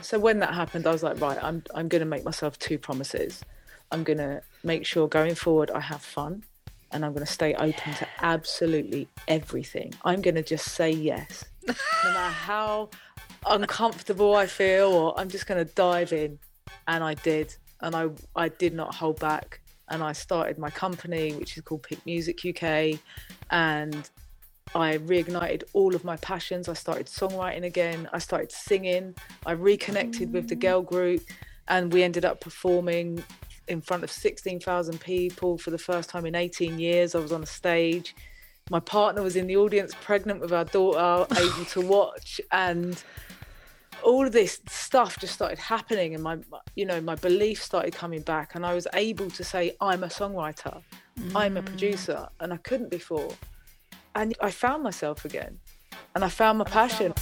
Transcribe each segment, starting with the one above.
So when that happened, I was like, right, I'm I'm going to make myself two promises. I'm going to make sure going forward I have fun, and I'm going to stay open to absolutely everything. I'm going to just say yes, no matter how uncomfortable I feel, or I'm just going to dive in. And I did, and I I did not hold back. And I started my company, which is called Peak Music UK, and I reignited all of my passions. I started songwriting again. I started singing. I reconnected with the girl group, and we ended up performing in front of 16,000 people for the first time in 18 years. I was on a stage. My partner was in the audience, pregnant with our daughter, able to watch, and all of this stuff just started happening and my you know my belief started coming back and i was able to say i'm a songwriter mm. i'm a producer and i couldn't before and I found myself again and I found my passion.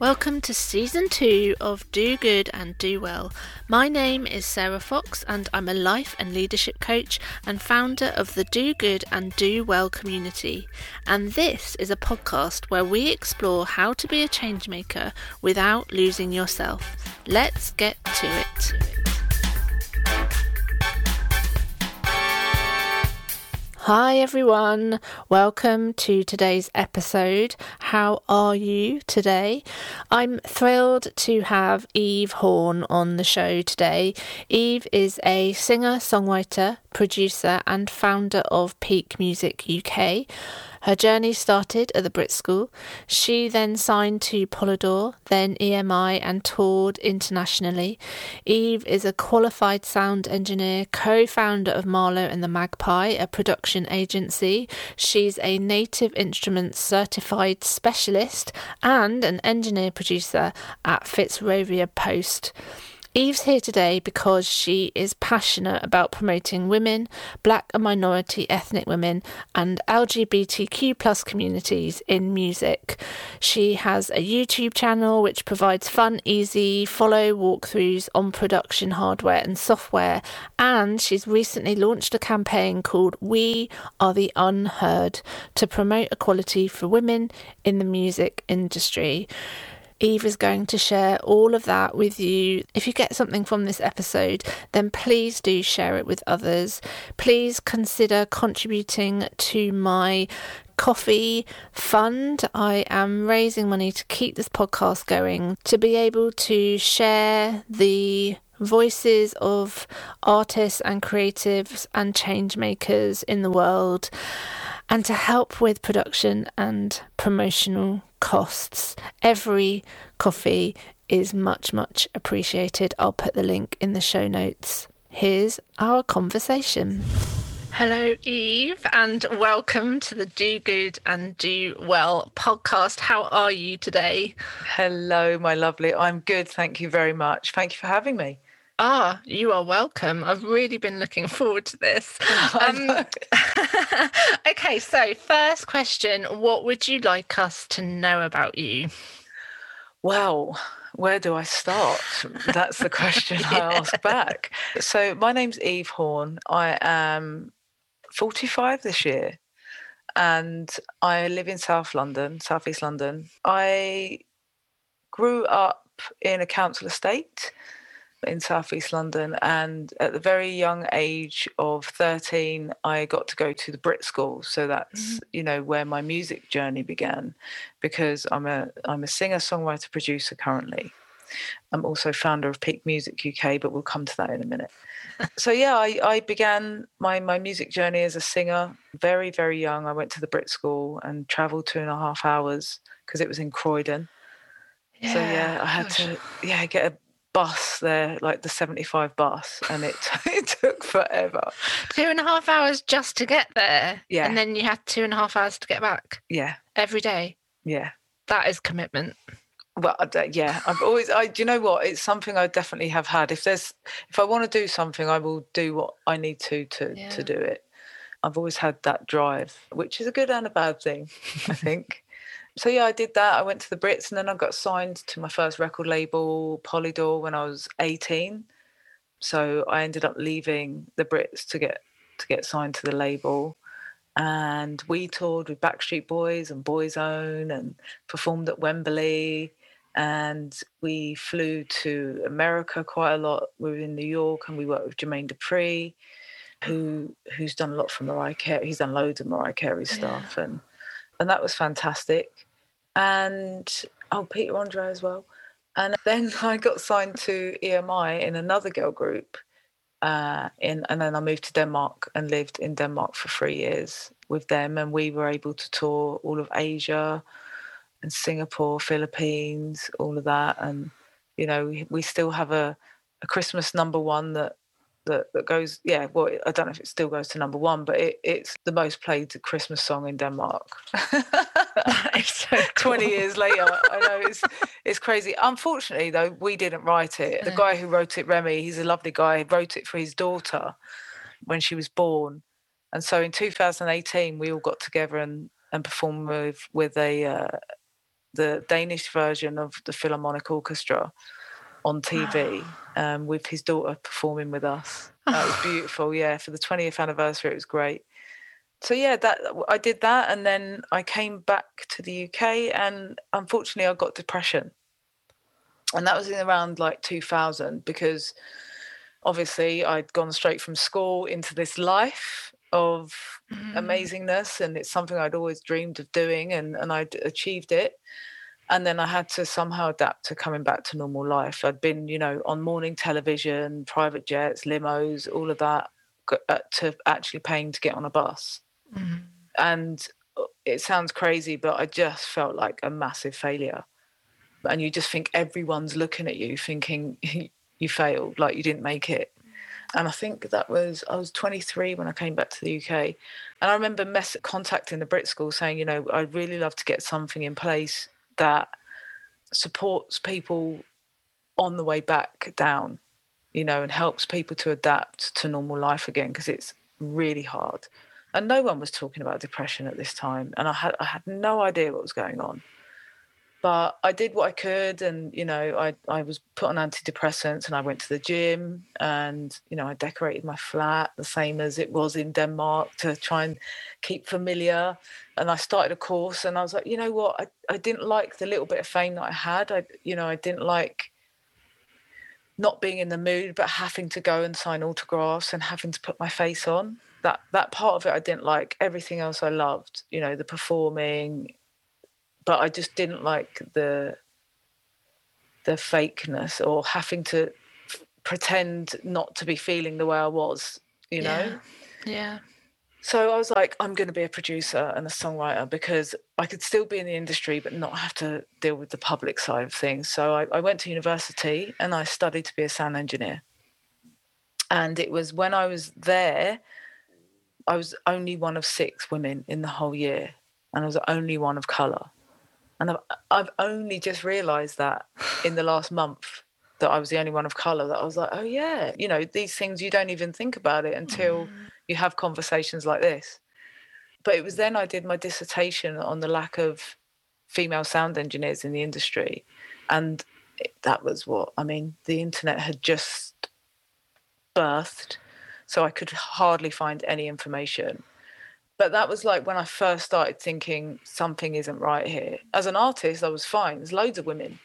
Welcome to season two of Do Good and Do Well. My name is Sarah Fox, and I'm a life and leadership coach and founder of the Do Good and Do Well community. And this is a podcast where we explore how to be a changemaker without losing yourself. Let's get to it. Hi everyone, welcome to today's episode. How are you today? I'm thrilled to have Eve Horn on the show today. Eve is a singer, songwriter, producer, and founder of Peak Music UK. Her journey started at the Brit School. She then signed to Polydor, then EMI, and toured internationally. Eve is a qualified sound engineer, co founder of Marlowe and the Magpie, a production agency. She's a native instruments certified specialist and an engineer producer at Fitzrovia Post. Eve's here today because she is passionate about promoting women, black and minority ethnic women, and LGBTQ plus communities in music. She has a YouTube channel which provides fun, easy follow walkthroughs on production hardware and software, and she's recently launched a campaign called We Are the Unheard to promote equality for women in the music industry. Eve is going to share all of that with you. If you get something from this episode, then please do share it with others. Please consider contributing to my coffee fund. I am raising money to keep this podcast going, to be able to share the voices of artists and creatives and change makers in the world and to help with production and promotional costs. Every coffee is much, much appreciated. I'll put the link in the show notes. Here's our conversation. Hello, Eve, and welcome to the Do Good and Do Well podcast. How are you today? Hello, my lovely. I'm good. Thank you very much. Thank you for having me. Ah, you are welcome. I've really been looking forward to this. Um, okay, so first question What would you like us to know about you? Well, where do I start? That's the question yeah. I ask back. So, my name's Eve Horn. I am 45 this year and I live in South London, Southeast London. I grew up in a council estate in southeast London. And at the very young age of 13, I got to go to the Brit School. So that's, mm-hmm. you know, where my music journey began because I'm a I'm a singer, songwriter, producer currently. I'm also founder of Peak Music UK, but we'll come to that in a minute. so yeah, I, I began my my music journey as a singer very, very young. I went to the Brit School and traveled two and a half hours because it was in Croydon. Yeah, so yeah, I had gosh. to yeah get a bus there, like the 75 bus, and it, it took forever. Two and a half hours just to get there. Yeah. And then you had two and a half hours to get back. Yeah. Every day. Yeah. That is commitment. Well, yeah, I've always, I, do you know what? It's something I definitely have had. If there's, if I want to do something, I will do what I need to, to, yeah. to do it. I've always had that drive, which is a good and a bad thing, I think so yeah, I did that. I went to the Brits and then I got signed to my first record label, Polydor, when I was 18. So I ended up leaving the Brits to get to get signed to the label. and we toured with Backstreet Boys and Boyzone and performed at Wembley. And we flew to America quite a lot. We were in New York and we worked with Jermaine Dupri, who who's done a lot for Mariah Carey. He's done loads of Mariah Carey stuff, yeah. and and that was fantastic. And oh, Peter Andre as well. And then I got signed to EMI in another girl group. Uh, in and then I moved to Denmark and lived in Denmark for three years with them, and we were able to tour all of Asia and Singapore, Philippines, all of that, and you know we, still have a, a Christmas number one that that, that goes yeah well i don't know if it still goes to number one but it, it's the most played christmas song in denmark. So cool. 20 years later i know it's it's crazy. Unfortunately though we didn't write it. The guy who wrote it remy he's a lovely guy he wrote it for his daughter when she was born. And so in 2018 we all got together and and performed with with a uh, the danish version of the philharmonic orchestra on TV um, with his daughter performing with us. That was beautiful. Yeah, for the 20th anniversary, it was great. So yeah, that I did that, and then I came back to the UK, and unfortunately, I got depression, and that was in around like 2000 because obviously I'd gone straight from school into this life of mm. amazingness, and it's something I'd always dreamed of doing, and and I'd achieved it and then I had to somehow adapt to coming back to normal life. I'd been, you know, on morning television, private jets, limos, all of that, uh, to actually paying to get on a bus. Mm-hmm. And uh, it sounds crazy, but I just felt like a massive failure. And you just think everyone's looking at you, thinking you failed, like you didn't make it. And I think that was I was 23 when I came back to the UK, and I remember mess- contacting the Brit School saying, you know, I'd really love to get something in place that supports people on the way back down, you know, and helps people to adapt to normal life again because it's really hard. And no one was talking about depression at this time, and I had I had no idea what was going on but I did what I could, and you know, I I was put on antidepressants, and I went to the gym, and you know, I decorated my flat the same as it was in Denmark to try and keep familiar. And I started a course, and I was like, you know what, I I didn't like the little bit of fame that I had. I you know, I didn't like not being in the mood, but having to go and sign autographs and having to put my face on. That that part of it I didn't like. Everything else I loved. You know, the performing, but I just didn't like the the fakeness or having to f- pretend not to be feeling the way I was, you know? Yeah. yeah. So I was like, I'm going to be a producer and a songwriter because I could still be in the industry but not have to deal with the public side of things. So I, I went to university and I studied to be a sound engineer. And it was when I was there, I was only one of six women in the whole year, and I was the only one of color. And I've, I've only just realized that in the last month that I was the only one of color that I was like, oh, yeah, you know, these things you don't even think about it until mm. you have conversations like this. But it was then I did my dissertation on the lack of female sound engineers in the industry. And it, that was what, I mean, the internet had just birthed. So I could hardly find any information but that was like when I first started thinking something isn't right here. As an artist, I was fine. There's loads of women,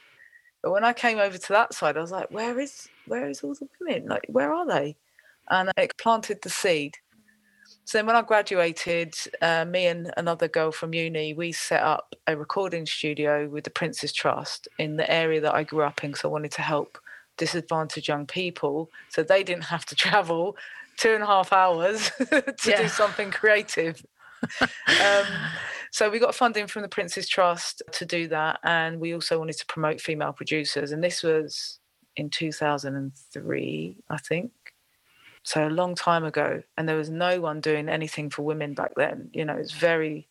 but when I came over to that side, I was like, where is where is all the women? Like, where are they? And it planted the seed. So then when I graduated, uh, me and another girl from uni, we set up a recording studio with the Prince's Trust in the area that I grew up in. So I wanted to help disadvantaged young people so they didn't have to travel two and a half hours to yeah. do something creative. um, so we got funding from the Prince's Trust to do that, and we also wanted to promote female producers, and this was in 2003, I think. So a long time ago, and there was no one doing anything for women back then. You know, it's very,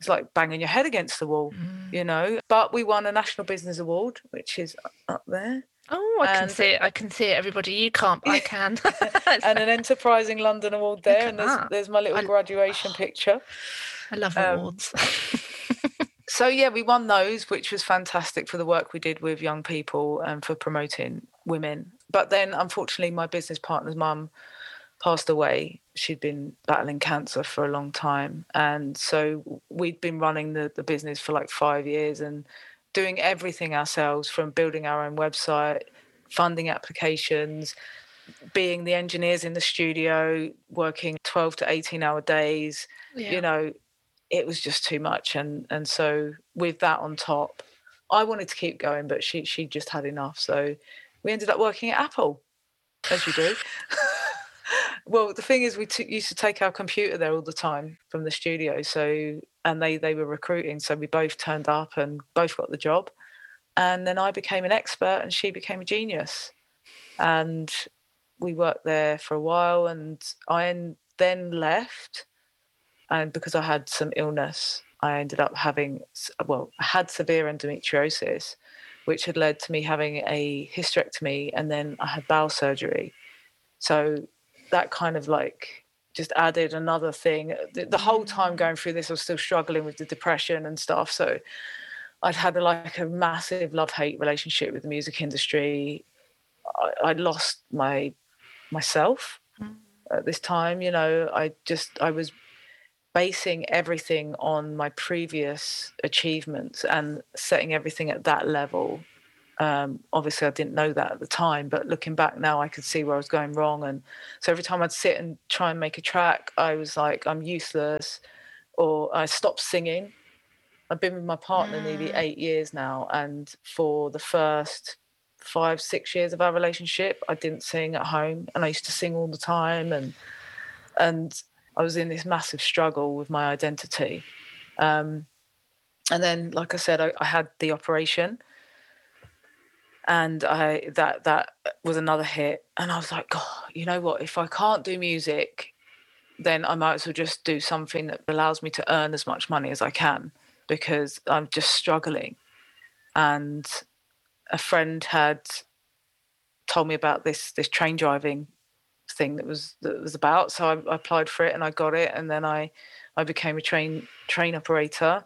it's like banging your head against the wall. Mm. You know, but we won a National Business Award, which is up there. Oh, I and, can see it. I can see it. Everybody, you can't, but I can. and an enterprising London award there, and there's, there's my little I, graduation picture. I love um, awards. so yeah, we won those, which was fantastic for the work we did with young people and for promoting women. But then, unfortunately, my business partner's mum passed away. She'd been battling cancer for a long time. And so we'd been running the, the business for like five years and doing everything ourselves from building our own website, funding applications, being the engineers in the studio, working 12 to 18 hour days. Yeah. You know, it was just too much. And, and so with that on top, I wanted to keep going, but she, she just had enough. So we ended up working at Apple, as you do. well, the thing is, we t- used to take our computer there all the time from the studio. So, and they they were recruiting, so we both turned up and both got the job. And then I became an expert, and she became a genius. And we worked there for a while, and I then left. And because I had some illness, I ended up having well, I had severe endometriosis, which had led to me having a hysterectomy, and then I had bowel surgery. So that kind of like just added another thing. The, the, whole time going through this, I was still struggling with the depression and stuff. So I'd had a, like a massive love hate relationship with the music industry. I, would lost my myself mm. at this time. You know, I just I was basing everything on my previous achievements and setting everything at that level um, obviously, I didn't know that at the time, but looking back now, I could see where I was going wrong. And so every time I'd sit and try and make a track, I was like, I'm useless, or I stopped singing. I've been with my partner mm. nearly eight years now, and for the first five, six years of our relationship, I didn't sing at home, and I used to sing all the time, and and I was in this massive struggle with my identity. Um, and then, like I said, I, I had the operation and I that that was another hit. And I was like, God, you know what? If I can't do music, then I might as well just do something that allows me to earn as much money as I can because I'm just struggling. And a friend had told me about this this train driving thing that was that was about. So I, I applied for it and I got it, and then I I became a train train operator,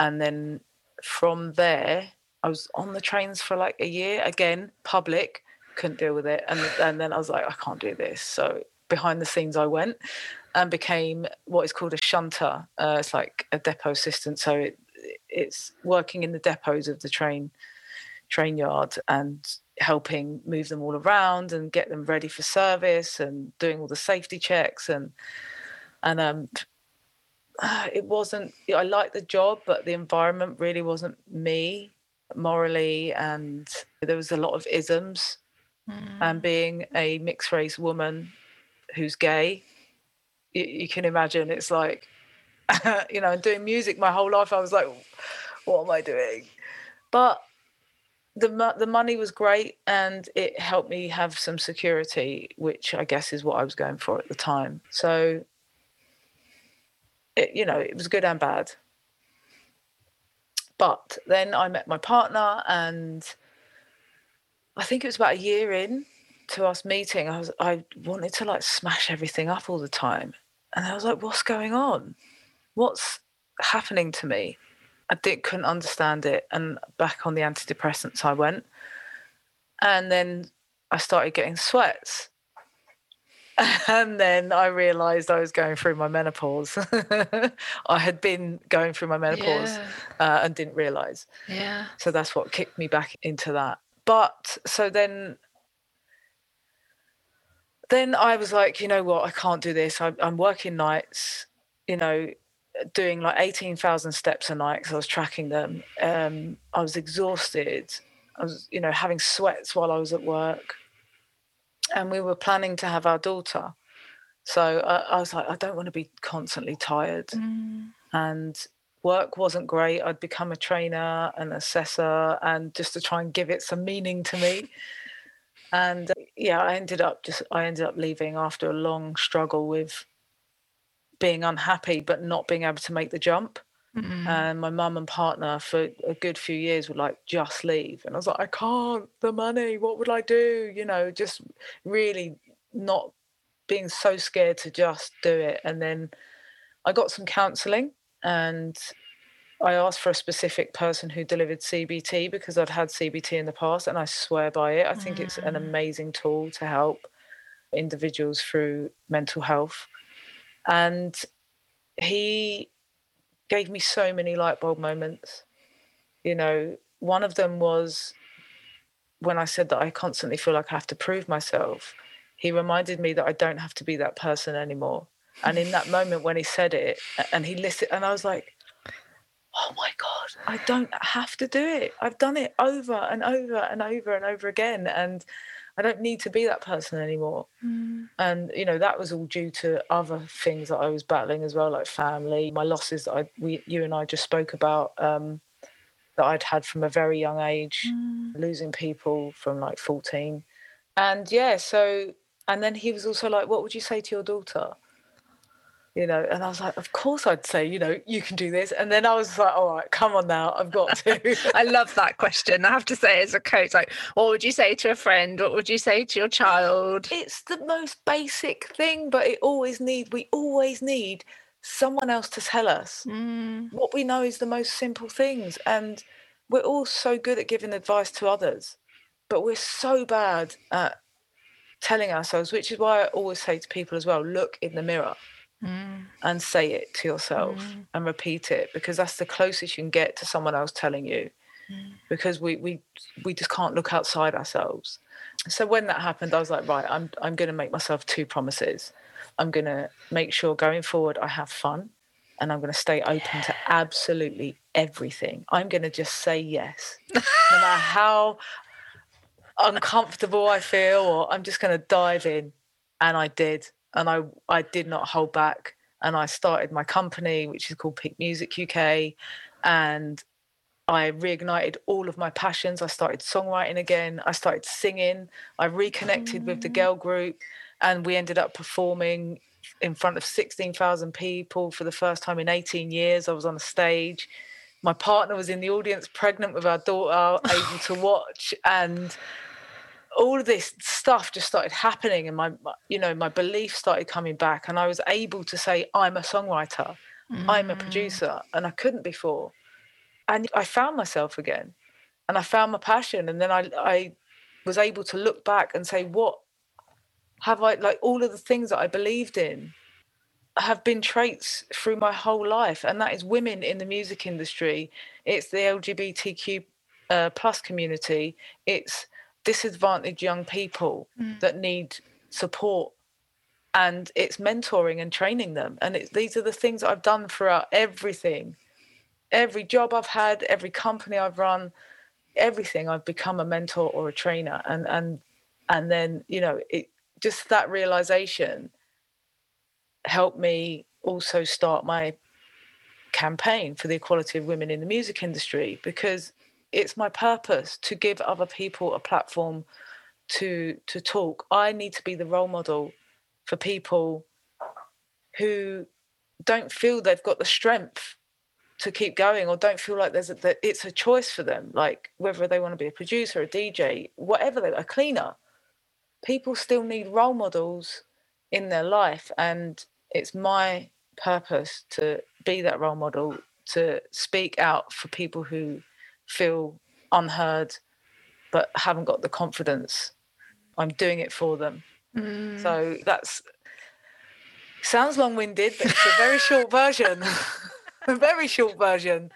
and then from there I was on the trains for like a year again, public, couldn't deal with it, and and then I was like, I can't do this. So behind the scenes, I went and became what is called a shunter. Uh, it's like a depot assistant, so it, it's working in the depots of the train train yard and helping move them all around and get them ready for service and doing all the safety checks and and um it wasn't i liked the job but the environment really wasn't me morally, and there was a lot of isms. Mm. And being a mixed race woman who's gay, you, you can imagine it's like, you know, doing music my whole life, I was like, what am I doing? But the the money was great and it helped me have some security, which I guess is what I was going for at the time. So, it, you know, it was good and bad. But then I met my partner, and I think it was about a year in to us meeting. I was I wanted to like smash everything up all the time, and I was like, "What's going on? What's happening to me?" I did, couldn't understand it, and back on the antidepressants I went, and then I started getting sweats, and then I realized I was going through my menopause. I had been going through my menopause yeah. uh, and didn't realize. Yeah. So that's what kicked me back into that. But so then then I was like, you know what, I can't do this. I, am working nights, you know, doing like 18,000 steps a night because I was tracking them. Um, I was exhausted. I was, you know, having sweats while I was at work and we were planning to have our daughter. So I, I was like, I don't want to be constantly tired. Mm. And work wasn't great. I'd become a trainer, an assessor, and just to try and give it some meaning to me. and yeah, I ended up just I ended up leaving after a long struggle with being unhappy but not being able to make the jump. Mm-hmm. And my mum and partner for a good few years would like just leave. And I was like, I can't, the money, what would I do? You know, just really not being so scared to just do it. And then I got some counseling and I asked for a specific person who delivered CBT because I'd had CBT in the past and I swear by it. I think mm. it's an mm. amazing tool to help individuals through mental health. And he gave me so many light bulb moments. You know, one of them was when I said that I constantly feel like I have to prove myself. He reminded me that I don't have to be that person anymore. And in that moment when he said it and he listened, and I was like, oh my God, I don't have to do it. I've done it over and over and over and over again. And I don't need to be that person anymore. Mm. And you know that was all due to other things that I was battling as well, like family, my losses that I, we, you and I just spoke about, um, that I'd had from a very young age, mm. losing people from like fourteen, and yeah, so and then he was also like, "What would you say to your daughter?" You know and i was like of course i'd say you know you can do this. And then i was like all right come on now i've got to. I love that question. I have to say as a coach like what would you say to a friend? What would you say to your child? It's the most basic thing but it always need we always need someone else to tell us mm. what we know is the most simple things and we're all so good at giving advice to others but we're so bad at telling ourselves which is why i always say to people as well look in the mirror mm. and say it to yourself mm. and repeat it because that's the closest you can get to someone else telling you mm. because we we we just can't look outside ourselves so when that happened i was like right i'm i'm going to make myself two promises i'm going to make sure going forward i have fun and i'm going to stay open to absolutely everything i'm going to just say yes no matter how uncomfortable i feel or i'm just going to dive in and i did and I I did not hold back and I started my company which is called Peak Music UK and I reignited all of my passions. I started songwriting again. I started singing. I reconnected mm. with the mm. girl group and we ended up performing in front of 16,000 people for the first time in 18 years. I was on a stage. My partner was in the audience, pregnant with our daughter, able to watch. And all of this stuff just started happening and my you know my belief started coming back and i was able to say i'm a songwriter mm. i'm a mm. producer and i couldn't before and i found myself again and i found my passion and then i i was able to look back and say what have i like all of the things that i believed in have been traits through my whole life and that is women in the music industry it's the lgbtq uh, plus community it's disadvantaged young people mm. that need support and it's mentoring and training them. And these are the things i've done throughout everything. Every job i've had every company i've run everything i've become a mentor or a trainer. And and and then you know it just that realization helped me also start my campaign for the equality of women in the music industry because it's my purpose to give other people a platform to to talk. I need to be the role model for people who don't feel they've got the strength to keep going or don't feel like there's a, that it's a choice for them like whether they want to be a producer a dj whatever they a cleaner people still need role models in their life and it's my purpose to be that role model to speak out for people who feel unheard but haven't got the confidence. I'm doing it for them. Mm. so that's sounds long-winded but it's a very short version. A very short version.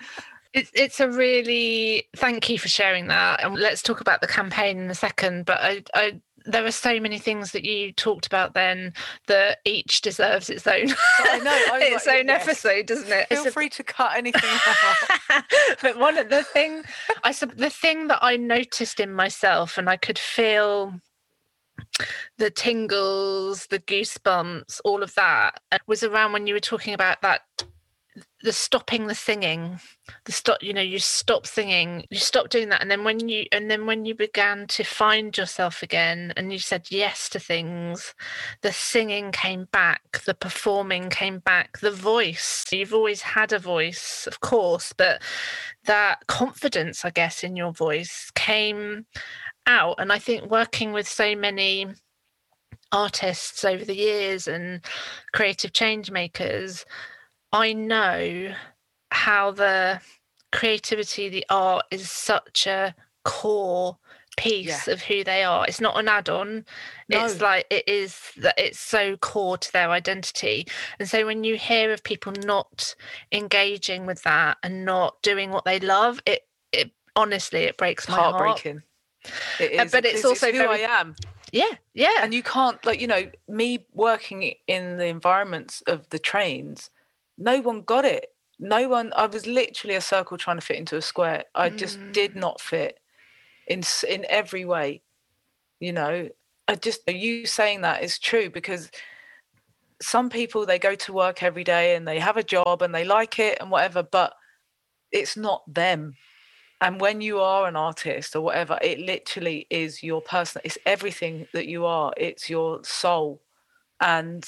It's it's a really thank you for sharing that and let's talk about the campaign in a second but i i there are so many things that you talked about then that each deserves its own I know, its like, own yes. episode, doesn't it? Feel it's free a... to cut anything out. but one of the thing I the thing that I noticed in myself and I could feel the tingles, the goosebumps, all of that uh, was around when you were talking about that the stopping the singing the stop you know you stop singing you stop doing that and then when you and then when you began to find yourself again and you said yes to things the singing came back the performing came back the voice you've always had a voice of course but that confidence i guess in your voice came out and i think working with so many artists over the years and creative change makers I know how the creativity, the art is such a core piece Yeah. of who they are. It's not an add-on. It's like it is that it's so core to their identity. And so when you hear of people not engaging with that and not doing what they love, it it honestly it breaks my heart. heartbreaking. It Uh, but it's because also who very- I am. Yeah, yeah. and you can't like you know me working in the environments of the trains no one got it. No one i was literally a circle trying to fit into a square. I just did mm. not fit in in every way you know? I just you saying that is true because some people they go to work every day and they have a job and they like it and whatever but it's not them. And when you are an artist or whatever it literally is your person it's everything that you are. It's your soul. And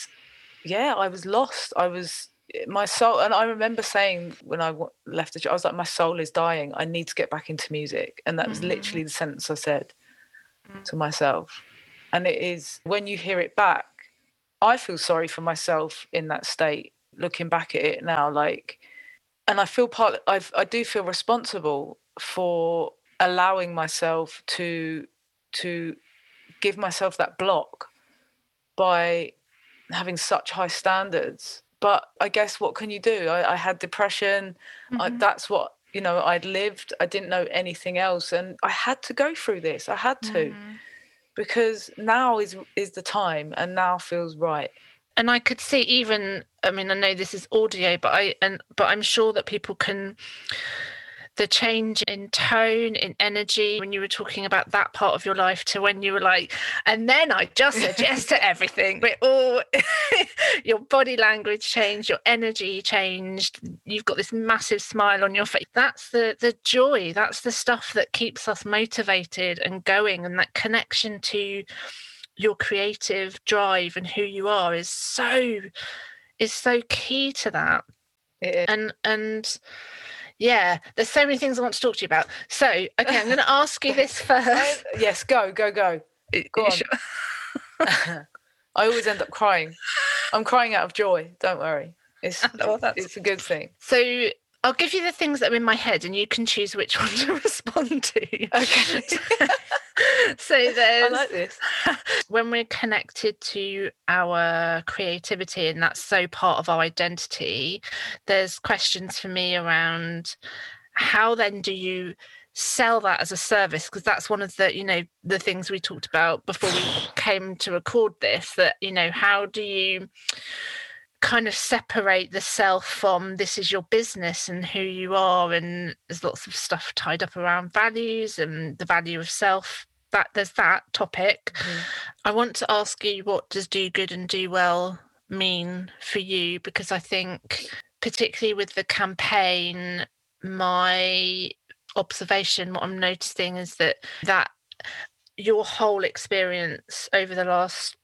yeah i was lost. I was my soul and i remember saying when i w- left the job i was like my soul is dying. I need to get back into music. And that was literally mm. the sentence i said mm. to myself. And it is when you hear it back i feel sorry for myself in that state looking back at it now like and i feel part I've, i do feel responsible for allowing myself to to give myself that block by having such high standards but i guess what can you do? I, I had depression I, mm-hmm. that's what you know i'd lived i didn't know anything else and i had to go through this i had to mm-hmm. because now is is the time and now feels right. And I could see even I mean I know this is audio but I and but I'm sure that people can the change in tone in energy when you were talking about that part of your life to when you were like and then I just said yes to everything. But all your body language changed your energy changed you've got this massive smile on your face. That's the the joy. That's the stuff that keeps us motivated and going and that connection to your creative drive and who you are is so is so key to that. And and yeah there's so many things i want to talk to you about. So okay i'm going to ask you this I- first. Yes go go go. Go on. sure? i always end up crying. I'm crying out of joy don't worry. It's Well, oh, that's- it's a good thing. So i'll give you the things that are in my head and you can choose which one to respond to. Okay. So i there's like this. when we're connected to our creativity and that's so part of our identity there's questions for me around how then do you sell that as a service? Because that's one of the you know the things we talked about before we came to record this that you know how do you kind of separate the self from this is your business and who you are and there's lots of stuff tied up around values and the value of self. That there's that topic. Mm-hmm. I want to ask you what does do good and do well mean for you? Because i think particularly with the campaign my observation what i'm noticing is that that your whole experience over the last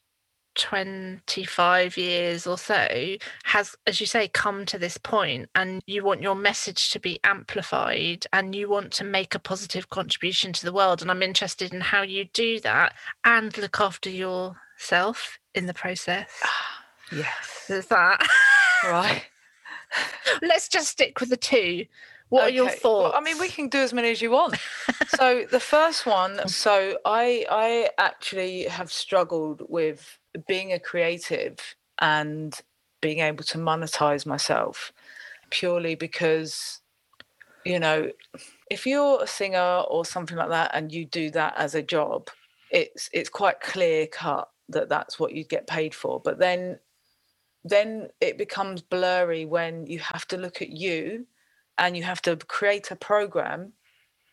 25 years or so has as you say come to this point and you want your message to be amplified and you want to make a positive contribution to the world. And i'm interested in how you do that and look after yourself in the process. Ah, yes. There's that right. Let's just stick with the two. What are your thoughts Well, I mean, we can do as many as you want. so the first one, so I I actually have struggled with being a creative and being able to monetize myself purely because you know if you're a singer or something like that and you do that as a job it's it's quite clear cut that that's what you'd get paid for. But then then it becomes blurry when you have to look at you and you have to create a program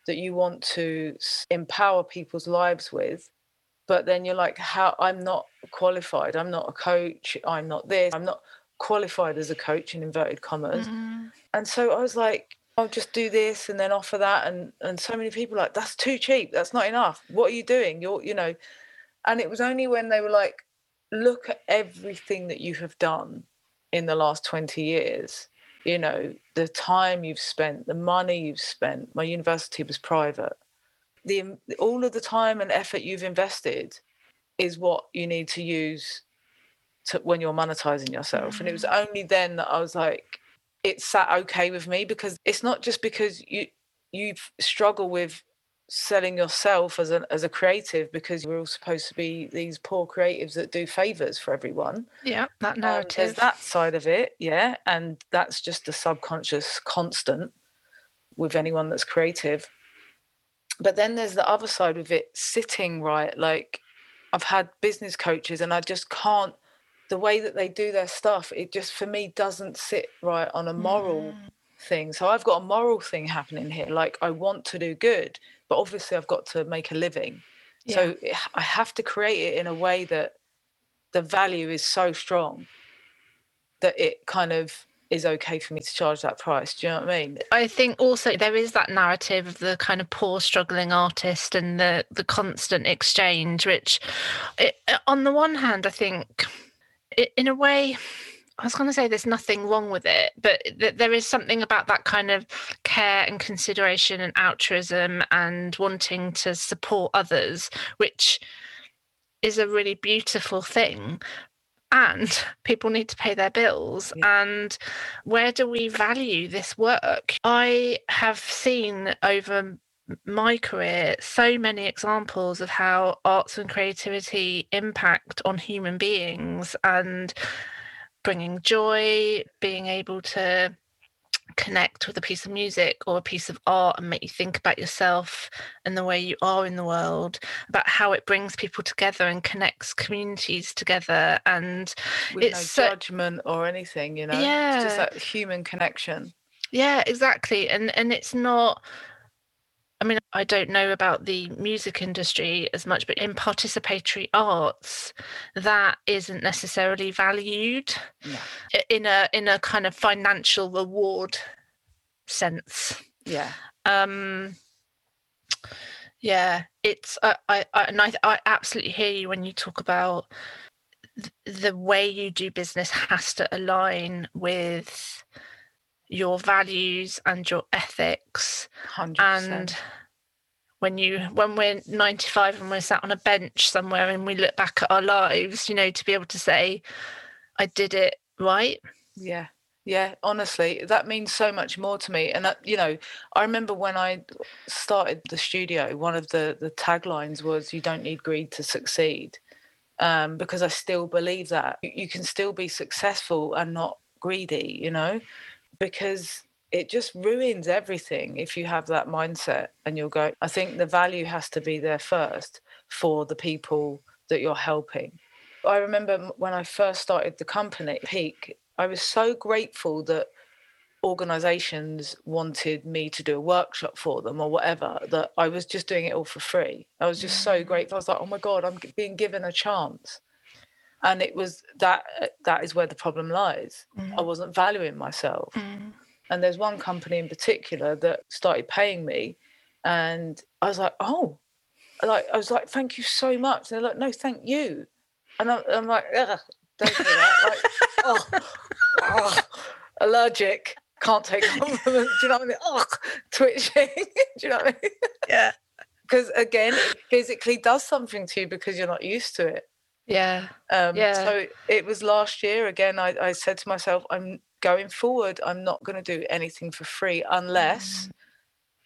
that you want to empower people's lives with but then you're like how i'm not qualified. I'm not a coach. I'm not this. I'm not qualified as a coach in inverted commas. Mhm. and so i was like i'll just do this and then offer that. And and so many people like that's too cheap. That's not enough. What are you doing? You're you know. And it was only when they were like look at everything that you have done in the last 20 years. You know the time you've spent the money you've spent. My university was private the all of the time and effort you've invested is what you need to use to when you're monetizing yourself and it was only then that i was like it sat okay with me because it's not just because you you struggle with selling yourself as a as a creative because we're all supposed to be these poor creatives that do favors for everyone. Yeah, that Um, narrative. there's that side of it, yeah, and that's just a subconscious constant with anyone that's creative. But then there's the other side of it sitting right. Like I've had business coaches, and I just can't. The way that they do their stuff, it just for me doesn't sit right on a moral Mm. thing. So I've got a moral thing happening here. Like I want to do good, but obviously I've got to make a living. So it- I have to create it in a way that the value is so strong that it kind of is okay for me to charge that price. Do you know what I mean? I think also there is that narrative of the kind of poor struggling artist and the the constant exchange, which, it, uh, on the one hand, I think, i in a way, I was going to say there's nothing wrong with it, but th- there is something about that kind of care and consideration and altruism and wanting to support others, which is a really beautiful thing. And people need to pay their bills. And where do we value this work? I have seen over my career so many examples of how arts and creativity impact on human beings and bringing joy, being able to connect with a piece of music or a piece of art and make you think about yourself and the way you are in the world, about how it brings people together and connects communities together. And With It's no so- judgment or anything, you know? It's just that human connection. Yeah, exactly. And and it's not I mean, I don't know about the music industry as much, but in participatory arts, that isn't necessarily valued i- in a in a kind of financial reward sense. Yeah. Um yeah, it's I I, I and I I absolutely hear you when you talk about th- the way you do business has to align with your values and your ethics 100%. and when you when we're 95 and we're sat on a bench somewhere and we look back at our lives you know to be able to say i did it right Yeah. Yeah, honestly, that means so much more to me. And that, you know, I remember when I started the studio, one of the the taglines was "You don't need greed to succeed," um, because I still believe that you, you can still be successful and not greedy. You know, because it just ruins everything if you have that mindset and you're going I think the value has to be there first for the people that you're helping. I remember when I first started the company, Peak, I was so grateful that organizations wanted me to do a workshop for them or whatever that I was just doing it all for free. I was just so mm. grateful. I was like, oh my God, I'm being given a chance. And it was that uh, that is where the problem lies. I wasn't valuing myself. And there's one company in particular that started paying me and I was like, oh, like I was like, thank you so much. and they're like, no, thank you. And I'm, I'm like, Ugh, don't say that. Like, oh, oh, allergic. Can't take compliments. Do you know what I mean? Oh, twitching. Do you know what I mean? yeah Because again, it physically does something to you because you're not used to it. Yeah Um, Yeah. So it was last year again. I, I said to myself, I'm going forward. I'm not going to do anything for free unless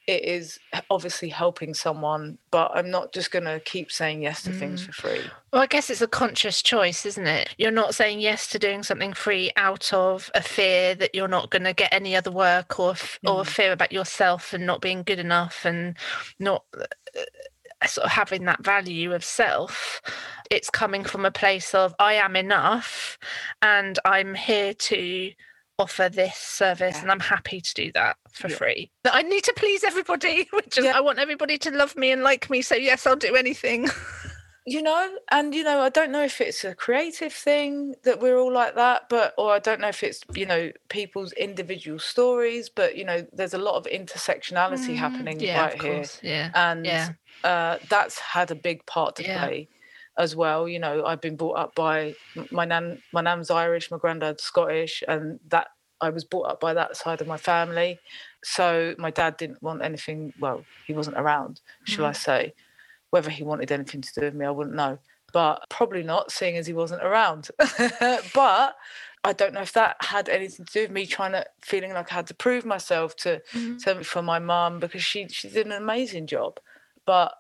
it is obviously helping someone. But I'm not just going to keep saying yes to things for free. well i guess it's a conscious choice isn't it you're not saying yes to doing something free out of a fear that you're not going to get any other work or f- or a fear about yourself and not being good enough and not uh, sort of having that value of self it's coming from a place of i am enough and i'm here to offer this service Yeah. and i'm happy to do that for Yeah. free but i need to please everybody which is Yeah. i want everybody to love me and like me so yes i'll do anything you know and you know i don't know if it's a creative thing that we're all like that but or i don't know if it's you know people's individual stories but you know there's a lot of intersectionality happening Mm, yeah right here yeah and yeah uh, that's had a big part to Yeah. play as well you know i've been brought up by my nan my nan's irish my granddad's scottish and that i was brought up by that side of my family. So my dad didn't want anything well he wasn't around shall i say. Whether he wanted anything to do with me i wouldn't know but probably not seeing as he wasn't around. But I don't know if that had anything to do with me trying to feeling like I had to prove myself to, to for my mum because she she did an amazing job but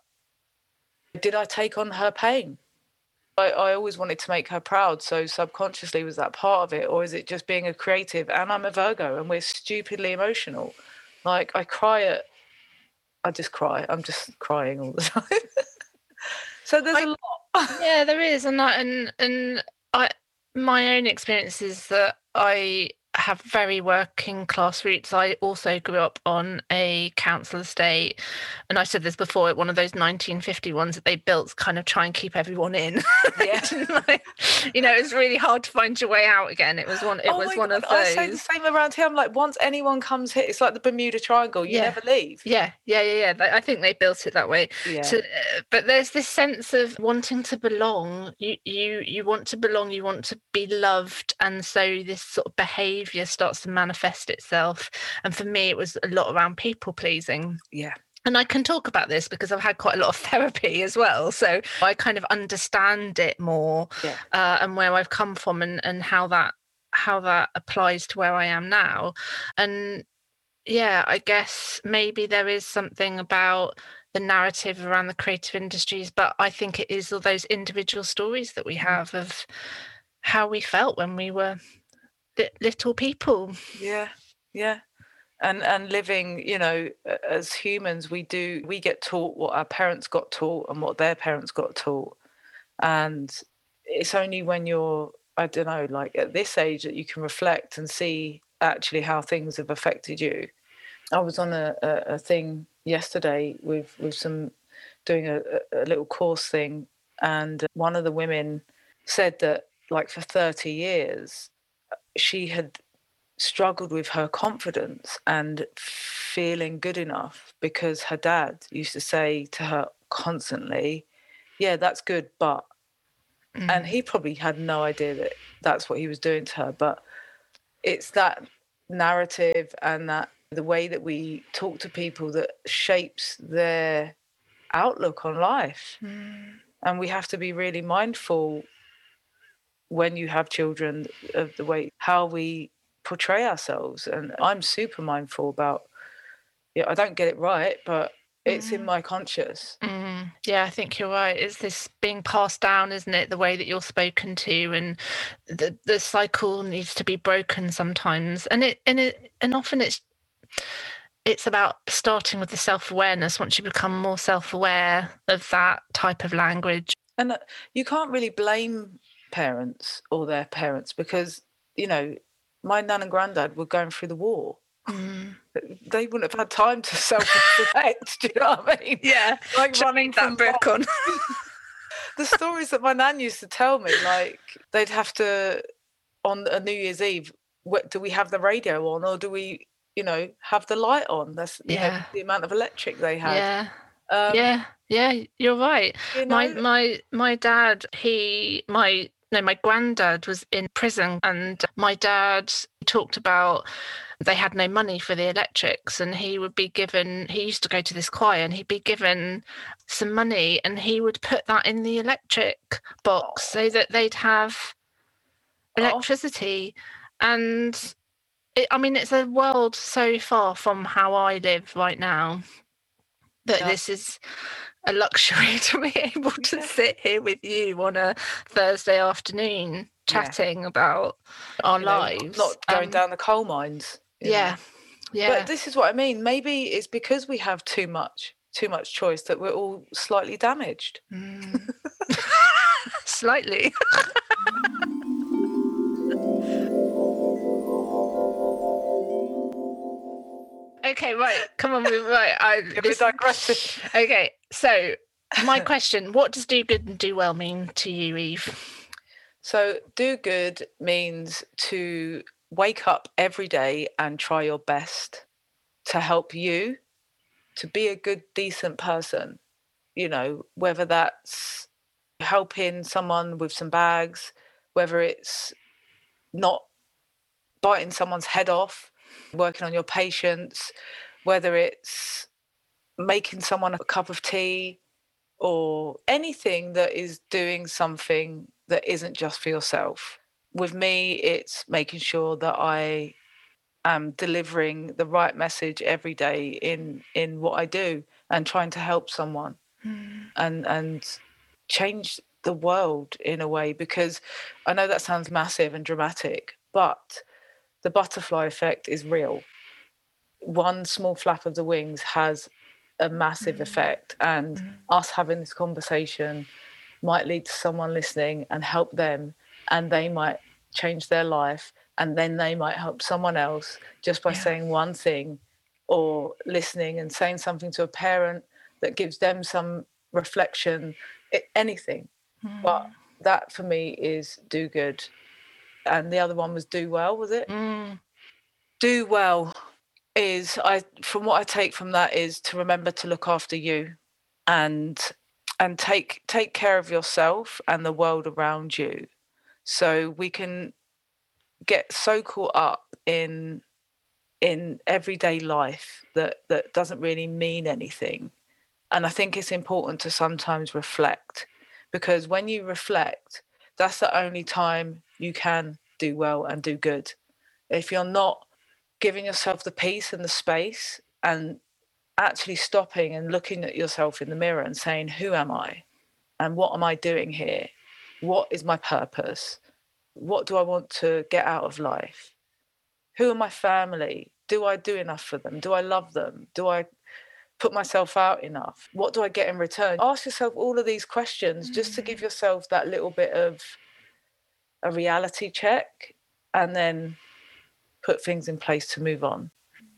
did I take on her pain? I, I always wanted to make her proud. So subconsciously, was that part of it? Or is it just being a creative? And I'm a Virgo and we're stupidly emotional. Like I cry at, I just cry. I'm just crying all the time. so there's I, a lot. yeah, there is. And that, and, and I, my own experience is that I have very working class roots. I also grew up on a council estate. And I said this before, one of those 1950 ones that they built kind of try and keep everyone in. Yeah. like, you know, it's really hard to find your way out again. It was one it oh was one God. of those. I say the same around here. I'm like, once anyone comes here, it's like the Bermuda Triangle. You yeah. never leave. Yeah, yeah, yeah, yeah. I think they built it that way. Yeah. To, uh, but there's this sense of wanting to belong. You you you want to belong, you want to be loved. And so this sort of behavior behavior starts to manifest itself. And for me, it was a lot around people pleasing. Yeah. And I can talk about this because I've had quite a lot of therapy as well. So I kind of understand it more yeah. uh, and where I've come from and, and how that how that applies to where I am now. And yeah, I guess maybe there is something about the narrative around the creative industries, but I think it is all those individual stories that we mm. have of how we felt when we were little people. Yeah, yeah. And and living, you know, as humans, we do we get taught what our parents got taught and what their parents got taught, and it's only when you're I don't know, like at this age that you can reflect and see actually how things have affected you. I was on a, a, a thing yesterday with with some doing a, a little course thing, and one of the women said that like for 30 years she had struggled with her confidence and feeling good enough because her dad used to say to her constantly, Yeah, that's good, but. Mm. And he probably had no idea that that's what he was doing to her. But it's that narrative and that the way that we talk to people that shapes their outlook on life. Mm. And we have to be really mindful when you have children of the way how we portray ourselves. And i'm super mindful about yeah i don't get it right but it's mm. in my conscious. Mm. yeah i think you're right. It's this being passed down isn't it? The way that you're spoken to and the the cycle needs to be broken sometimes. And it and it and often it's it's about starting with the self-awareness once you become more self-aware of that type of language. And uh, you can't really blame parents or their parents because you know my nan and granddad were going through the war. Mm. they wouldn't have had time to self-reflect do you know what i mean? Yeah like running that book on. The stories that my nan used to tell me like they'd have to on a new year's eve what, do we have the radio on or do we you know have the light on? That's yeah. Know, the amount of electric they had. Yeah. Um, yeah yeah you're right. you know, my my my dad he my no, my granddad was in prison, and my dad talked about they had no money for the electrics and he would be given he used to go to this choir and he'd be given some money and he would put that in the electric box so that they'd have oh. electricity oh. and it, i mean it's a world so far from how i live right now that yeah. this is a luxury to be able to sit here with you on a Thursday afternoon chatting yeah. about our you lives. Know, not going um, down the coal mines. Yeah. Know. Yeah. But this is what I mean. Maybe it's because we have too much too much choice that we're all slightly damaged. Mm. slightly. okay, right. Come on, right. I, this. Okay, so my question: What does do good and do well mean to you, Eve? So, do good means to wake up every day and try your best to help you to be a good, decent person. You know, whether that's helping someone with some bags, whether it's not biting someone's head off, working on your patience, whether it's making someone a cup of tea or anything that is doing something that isn't just for yourself. With me, it's making sure that I am delivering the right message every day in in what I do and trying to help someone mm. and and change the world in a way because I know that sounds massive and dramatic, but the butterfly effect is real. One small flap of the wings has a massive mm. effect, and mm. us having this conversation might lead to someone listening and help them, and they might change their life, and then they might help someone else just by yeah. saying one thing or listening and saying something to a parent that gives them some reflection, anything. Mm. But that for me is do good. And the other one was do well, was it? Mm. Do well is I from what I take from that is to remember to look after you and and take take care of yourself and the world around you. So we can get so caught up in in everyday life that that doesn't really mean anything and i think it's important to sometimes reflect because when you reflect that's the only time you can do well and do good if you're not giving yourself the peace and the space and actually stopping and looking at yourself in the mirror and saying who am i and what am i doing here what is my purpose what do I want to get out of life? Who are my family? Do I do enough for them? Do I love them? Do I put myself out enough? What do I get in return? Ask yourself all of these questions mm. just to give mm. yourself that little bit of a reality check and then put things in place to move on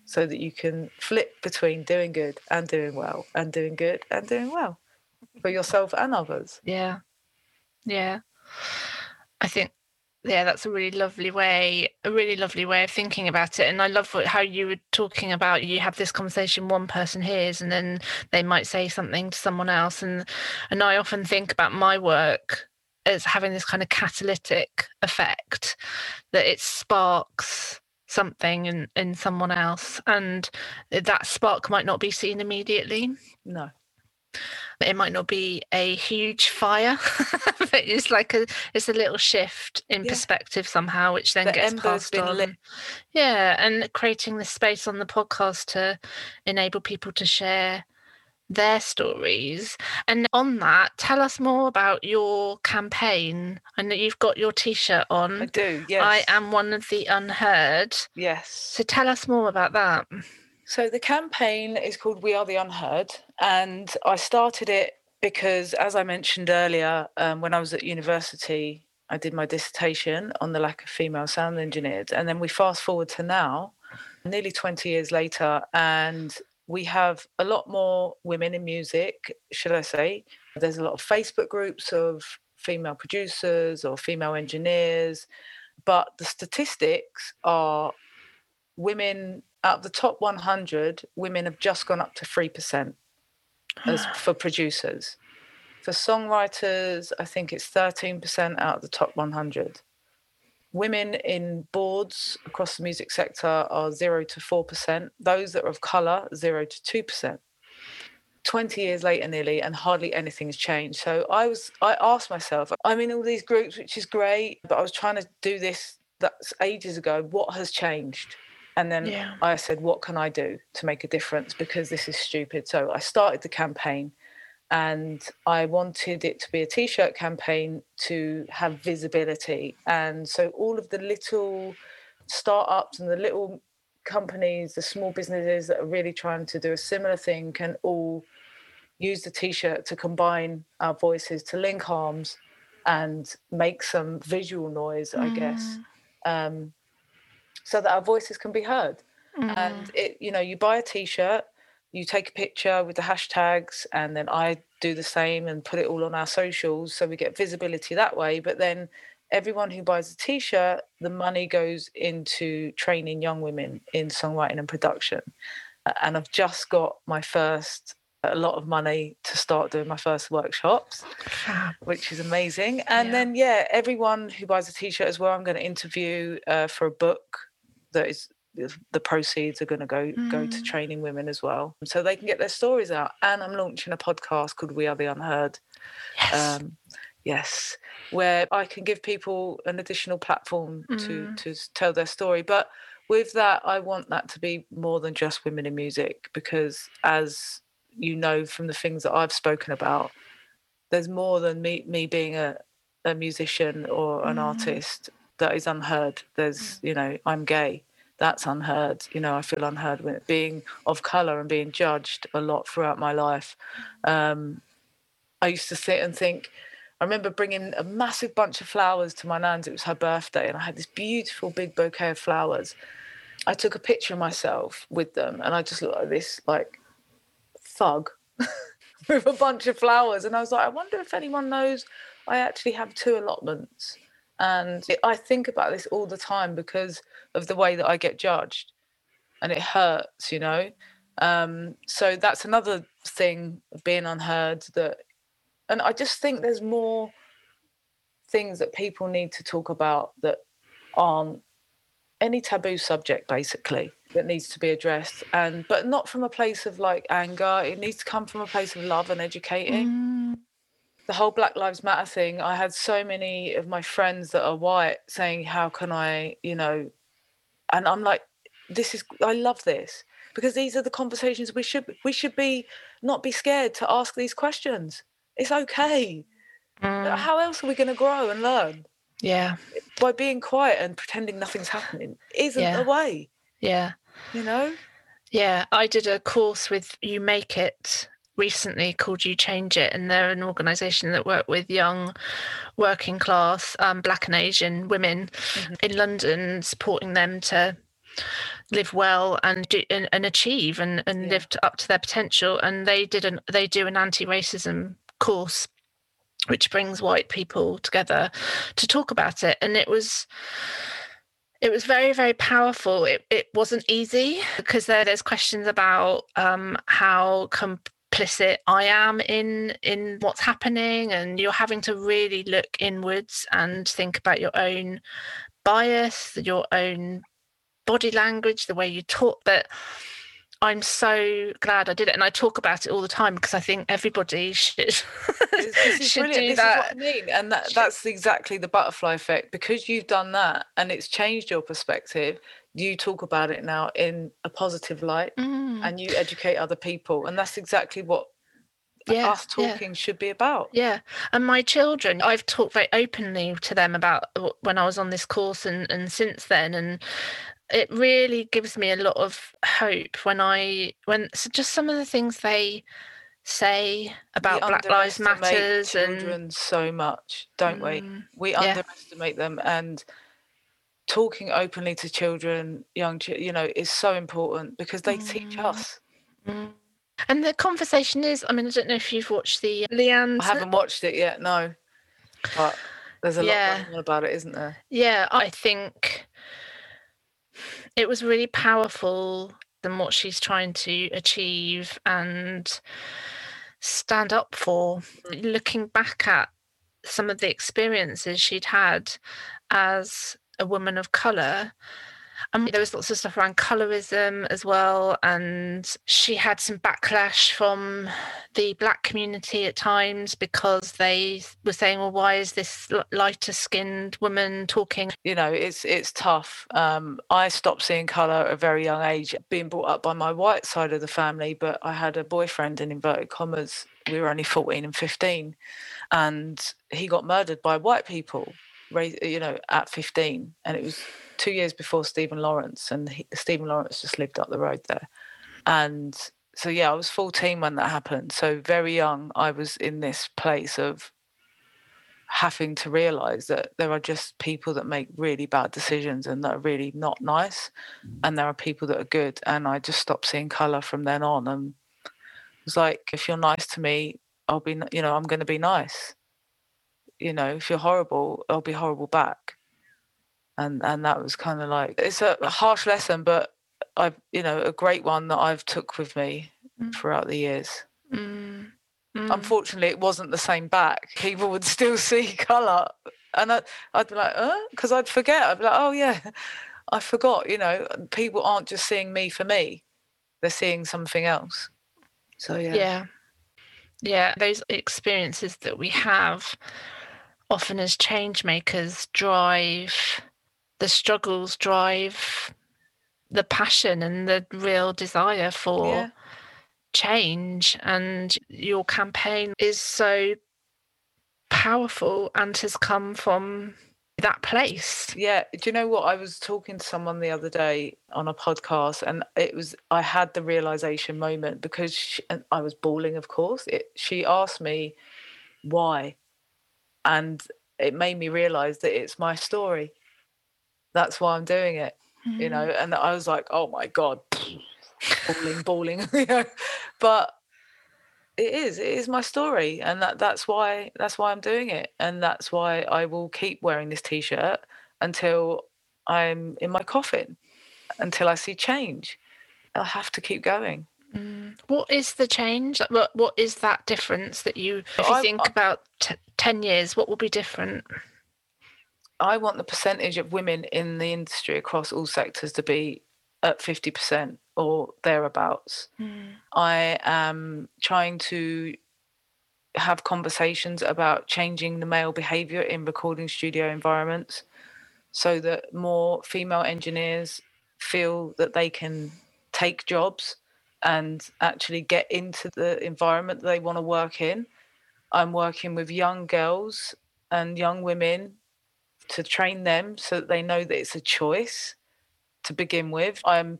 so that you can flip between doing good and doing well and doing good and doing well for yourself and others. Yeah. Yeah. I think yeah that's a really lovely way a really lovely way of thinking about it and i love what, how you were talking about you have this conversation one person hears and then they might say something to someone else and and i often think about my work as having this kind of catalytic effect that it sparks something in in someone else and that spark might not be seen immediately no it might not be a huge fire, but it's like a it's a little shift in yeah. perspective somehow, which then the gets passed on. Lit. Yeah, and creating the space on the podcast to enable people to share their stories. And on that, tell us more about your campaign. I know you've got your T-shirt on. I do. Yes, I am one of the unheard. Yes. So tell us more about that. So the campaign is called We Are the Unheard, and I started it because, as I mentioned earlier, um, when I was at university, I did my dissertation on the lack of female sound engineers, and then we fast forward to now, nearly 20 years later, and we have a lot more women in music, should I say? There's a lot of Facebook groups of female producers or female engineers, but the statistics are women out of the top 100, women have just gone up to 3% as for producers. For songwriters, I think it's 13% out of the top 100. Women in boards across the music sector are 0 to 4%. Those that are of colour, 0 to 2%. 20 years later nearly and hardly anything's changed so i was i asked myself i'm in all these groups which is great but i was trying to do this that's ages ago what has changed and then yeah. I said, what can I do to make a difference? Because this is stupid. So I started the campaign and I wanted it to be a t shirt campaign to have visibility. And so all of the little startups and the little companies, the small businesses that are really trying to do a similar thing can all use the t shirt to combine our voices, to link arms and make some visual noise, mm. I guess. Mm. Um, so that our voices can be heard. Mm. And it, you know, you buy a t-shirt, you take a picture with the hashtags, and then I do the same and put it all on our socials so we get visibility that way. But then everyone who buys a t-shirt, the money goes into training young women in songwriting and production. And I've just got my first a lot of money to start doing my first workshops, which is amazing. And yeah. then, yeah, everyone who buys a t-shirt as well, I'm going to interview uh, for a book that is the proceeds are going to go mm. go to mm. training women as well so they can get their stories out and i'm launching a podcast called we are the unheard yes, um, yes where i can give people an additional platform mm. to to tell their story but with that, I want that to be more than just women in music because, as you know from the things that I've spoken about, there's more than me me being a, a musician or an mm. artist that is unheard. There's, mm. you know, I'm gay. That's unheard. You know, I feel unheard being of color and being judged a lot throughout my life. Um, I used to sit and think, I remember bringing a massive bunch of flowers to my nan's. It was her birthday, and I had this beautiful big bouquet of flowers. I took a picture of myself with them, and I just looked like this, like thug with a bunch of flowers. And I was like, I wonder if anyone knows I actually have two allotments. And I think about this all the time because of the way that I get judged, and it hurts, you know. Um, so that's another thing of being unheard that and I just think there's more things that people need to talk about that aren't any taboo subject basically that needs to be addressed and but not from a place of like anger it needs to come from a place of love and educating mm. The whole black lives matter thing i had so many of my friends that are white saying how can i you know and i'm like this is i love this because these are the conversations we should we should be not be scared to ask these questions it's okay. Mm. How else are we going to grow and learn? Yeah. By being quiet and pretending nothing's happening isn't yeah. the way. Yeah. You know? Yeah. I did a course with You Make It recently called You Change It, and they're an organisation that work with young working class um, Black and Asian women mm-hmm. in London, supporting them to live well and do, and, and achieve and, and yeah. live up to their potential. And they did an they do an anti racism course which brings white people together to talk about it and it was it was very very powerful it, it wasn't easy because there, there's questions about um, how complicit i am in in what's happening and you're having to really look inwards and think about your own bias your own body language the way you talk but I'm so glad I did it, and I talk about it all the time because I think everybody should should do this that. I mean, and that, that's exactly the butterfly effect. Because you've done that, and it's changed your perspective. You talk about it now in a positive light, mm. And you educate other people, and that's exactly what yeah, us talking yeah. should be about. Yeah. And my children, I've talked very openly to them about when I was on this course and, and since then. And it really gives me a lot of hope when I when so just some of the things they say about we Black Lives Matters children and so much, don't mm, we? We yeah. underestimate them and talking openly to children, young, you know, is so important because they mm. teach us. Mm. And the conversation is, I mean, I don't know if you've watched the Leigh-Anne. I haven't watched it yet, no. But there's a yeah. lot going on about it, isn't there? Yeah, I think it was really powerful than what she's trying to achieve and stand up for. Mm. Looking back at some of the experiences she'd had as a woman of color and there was lots of stuff around colorism as well. And she had some backlash from the black community at times because they were saying, well, why is this lighter skinned woman talking? You know, it's it's tough. Um, I stopped seeing colour at a very young age, being brought up by my white side of the family, but I had a boyfriend in inverted commas. We were only 14 and 15, and he got murdered by white people you know, at 15, and it was two years before Stephen Lawrence, and he, Stephen Lawrence just lived up the road there. And so, yeah, I was 14 when that happened. So, very young, I was in this place of having to realize that there are just people that make really bad decisions and that are really not nice, mm. and there are people that are good. And I just stopped seeing color from then on. And it was like, if you're nice to me, I'll be, you know, I'm going to be nice you know, if you're horrible, I'll be horrible back. And and that was kind of like it's a harsh lesson, but I've you know, a great one that I've took with me mm. throughout the years. Mm. Mm. Unfortunately, it wasn't the same back. People would still see colour, and I, would be like, "Uh," because I'd forget. I'd be like, "Oh yeah, I forgot." You know, people aren't just seeing me for me; they're seeing something else. So yeah, yeah, yeah. Those experiences that we have often as change makers drive the struggles drive the passion and the real desire for Yeah. change and your campaign is so powerful and has come from that place Yeah, do you know what? I was talking to someone the other day on a podcast, and it was I had the realization moment because she, and I was bawling. Of course, it. She asked me why, and it made me realize that it's my story. That's why I'm doing it, you know. Mm. And I was like, oh my god, bawling, bawling, you know. But it is it is my story and that that's why that's why i'm doing it and that's why i will keep wearing this t-shirt until i'm in my coffin until i see change i have to keep going Mm. What is the change? What what is that difference that you, if you I- think I- about t- ten years, what will be different? i want the percentage of women in the industry across all sectors to be at 50% or thereabouts I am trying to have conversations about changing the male behavior in recording studio environments so that more female engineers feel that they can take jobs and actually get into the environment they want to work in. I'm working with young girls and young women to train them so that they know that it's a choice to begin with. I'm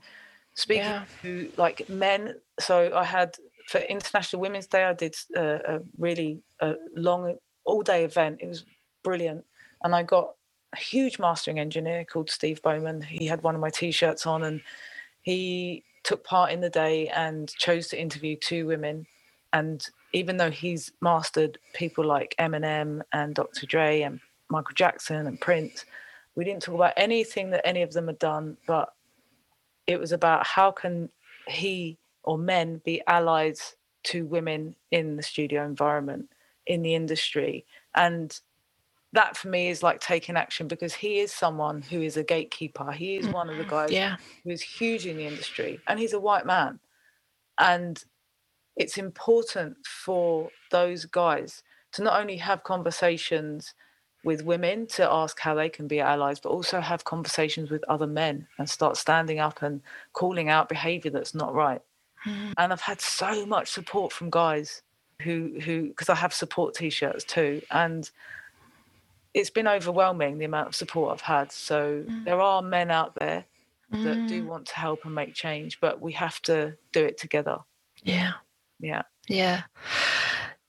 speaking Yeah. to like men. So I had for International Women's Day, I did a, a really uh long all day event. It was brilliant, and I got a huge mastering engineer called Steve Bowman. He had one of my t-shirts on, and he took part in the day and chose to interview two women. And even though he's mastered people like Eminem and Dr. Dre and Michael Jackson and Prince, we didn't talk about anything that any of them had done, but it was about how can he or men be allies to women in the studio environment in the industry and that for me is like taking action because he is someone who is a gatekeeper. He is one of the mm-hmm. guys Yeah. who is huge in the industry and he's a white man. And it's important for those guys to not only have conversations with women to ask how they can be allies but also have conversations with other men and start standing up and calling out behavior that's not right. Mm-hmm. And i've had so much support from guys who who because i have support t-shirts too. And it's been overwhelming the amount of support i've had so mm. there are men out there that do mm. want to help and make change but we have to do it together Yeah. yeah Yeah.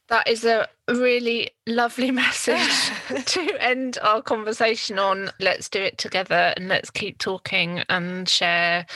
That is a really lovely message to end our conversation on. Let's do it together and let's keep talking and share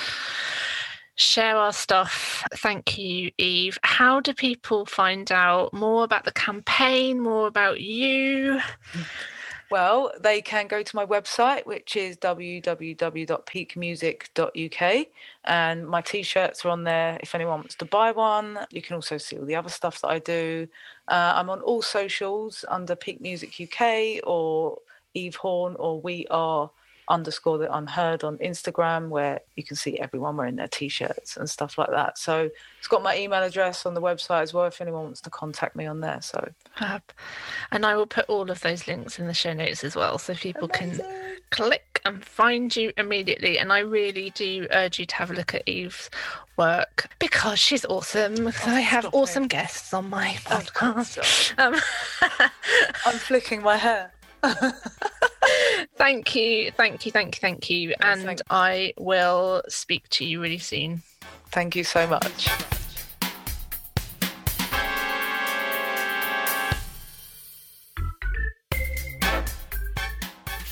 share our stuff. Thank you, Eve. How do people find out more about the campaign, more about you? Well, they can go to my website, which is www.peakmusic.uk, and my t-shirts are on there. If anyone wants to buy one, you can also see all the other stuff that I do. Uh, I'm on all socials under Peak Music UK or Eve Horn or We Are underscore the unheard on Instagram, where you can see everyone wearing their t-shirts and stuff like that. So it's got my email address on the website as well. If anyone wants to contact me on there, so Fab. And I will put all of those links in the show notes as well so people can click and find you immediately. And I really do urge you to have a look at Eve's work because she's awesome. I have stop it. awesome guests on my podcast. Um, I'm flicking my hair. thank you, thank you, thank you, thank you. And thank- I will speak to you really soon. Thank you so much.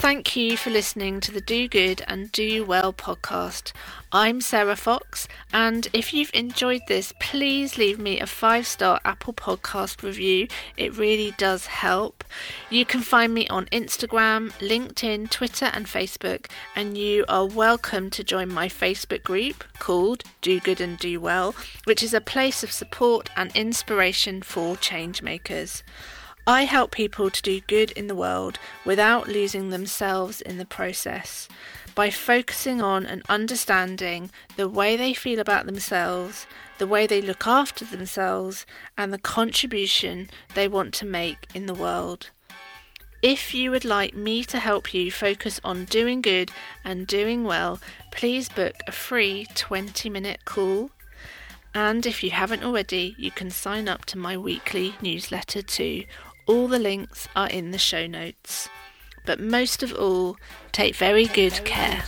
Thank you for listening to the Do Good and Do Well podcast. I'm Sarah Fox, and if you've enjoyed this, please leave me a five star Apple Podcast review. It really does help. You can find me on Instagram, LinkedIn, Twitter, and Facebook, and you are welcome to join my Facebook group called Do Good and Do Well, which is a place of support and inspiration for change makers. I help people to do good in the world without losing themselves in the process by focusing on and understanding the way they feel about themselves, the way they look after themselves, and the contribution they want to make in the world. If you would like me to help you focus on doing good and doing well, please book a free 20 minute call. And if you haven't already, you can sign up to my weekly newsletter too, all the links are in the show notes. But most of all, take very good care.